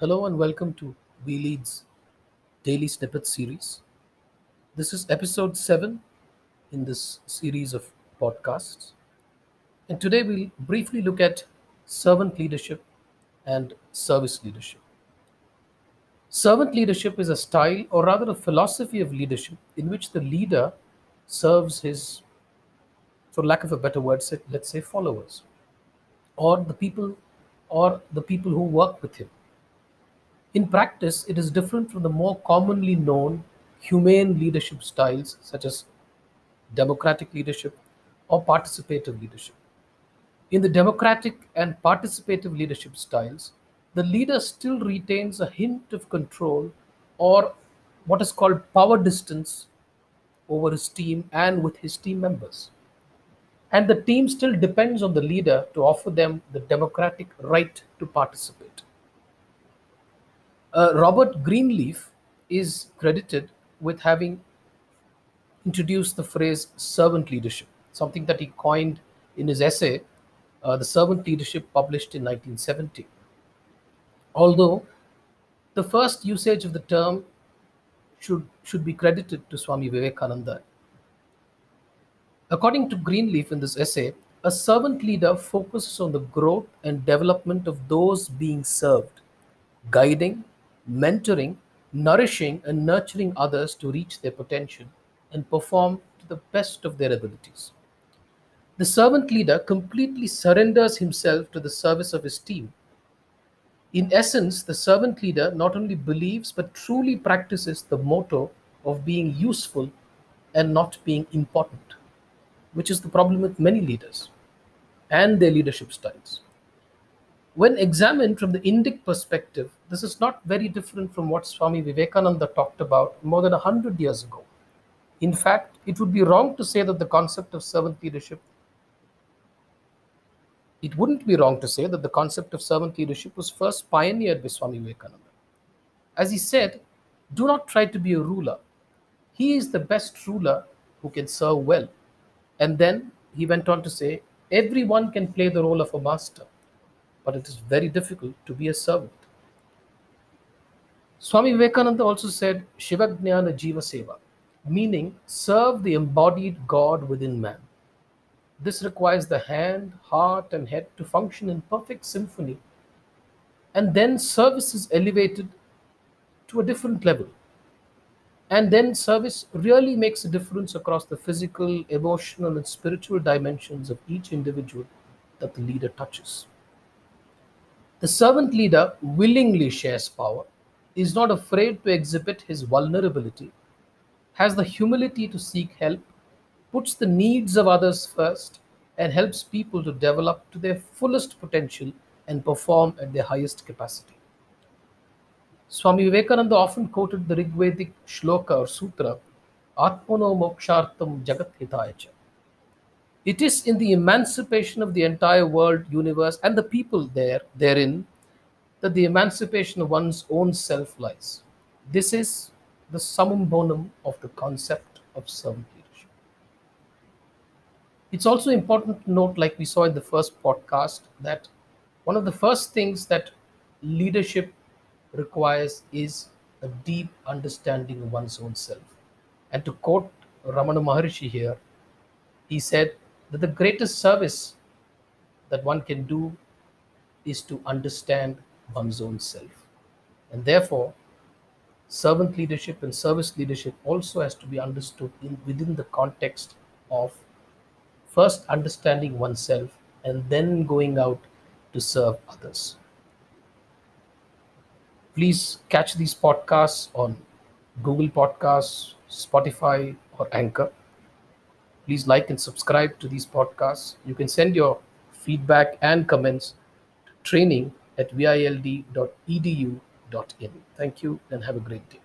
Hello and welcome to V-LEAD's Daily Snippet series. This is episode 7 in this series of podcasts. And today we'll briefly look at servant leadership and service leadership. Servant leadership is a style, or rather a philosophy of leadership, in which the leader serves his, for lack of a better word, let's say followers, or the people, or the people who work with him. In practice, it is different from the more commonly known humane leadership styles such as democratic leadership or participative leadership. In the democratic and participative leadership styles, the leader still retains a hint of control or what is called power distance over his team and with his team members. And the team still depends on the leader to offer them the democratic right to participate. Uh, Robert Greenleaf is credited with having introduced the phrase servant leadership, something that he coined in his essay, uh, The Servant Leadership, published in 1970. Although the first usage of the term should, should be credited to Swami Vivekananda. According to Greenleaf in this essay, a servant leader focuses on the growth and development of those being served, guiding, mentoring, nourishing, and nurturing others to reach their potential and perform to the best of their abilities. The servant leader completely surrenders himself to the service of his team. In essence, the servant leader not only believes but truly practices the motto of being useful and not being important, which is the problem with many leaders and their leadership styles. When examined from the Indic perspective, this is not very different from what Swami Vivekananda talked about more than a hundred years ago. In fact, it would be wrong to say that the concept of servant leadership, it wouldn't be wrong to say that the concept of servant leadership was first pioneered by Swami Vivekananda. As he said, do not try to be a ruler. He is the best ruler who can serve well. And then he went on to say, everyone can play the role of a master, but it is very difficult to be a servant. Swami Vivekananda also said Shivajnana Jiva Seva, meaning serve the embodied God within man. This requires the hand, heart, and head to function in perfect symphony, and then service is elevated to a different level. And then service really makes a difference across the physical, emotional, and spiritual dimensions of each individual that the leader touches. The servant leader willingly shares power, is not afraid to exhibit his vulnerability, has the humility to seek help, puts the needs of others first, and helps people to develop to their fullest potential and perform at their highest capacity. Swami Vivekananda often quoted the Rigvedic shloka or sutra, Atmano mokshartam jagat hitaya. It is in the emancipation of the entire world, universe, and the people there, therein, that the emancipation of one's own self lies. This is the summum bonum of the concept of servant leadership. It's also important to note, like we saw in the first podcast, that one of the first things that leadership requires is a deep understanding of one's own self. And to quote Ramana Maharshi here, he said that the greatest service that one can do is to understand one's own self. And therefore, servant leadership and service leadership also has to be understood in, within the context of first understanding oneself and then going out to serve others. Please catch these podcasts on Google Podcasts, Spotify, or Anchor. Please like and subscribe to these podcasts. You can send your feedback and comments to training at vild.edu.in. Thank you and have a great day.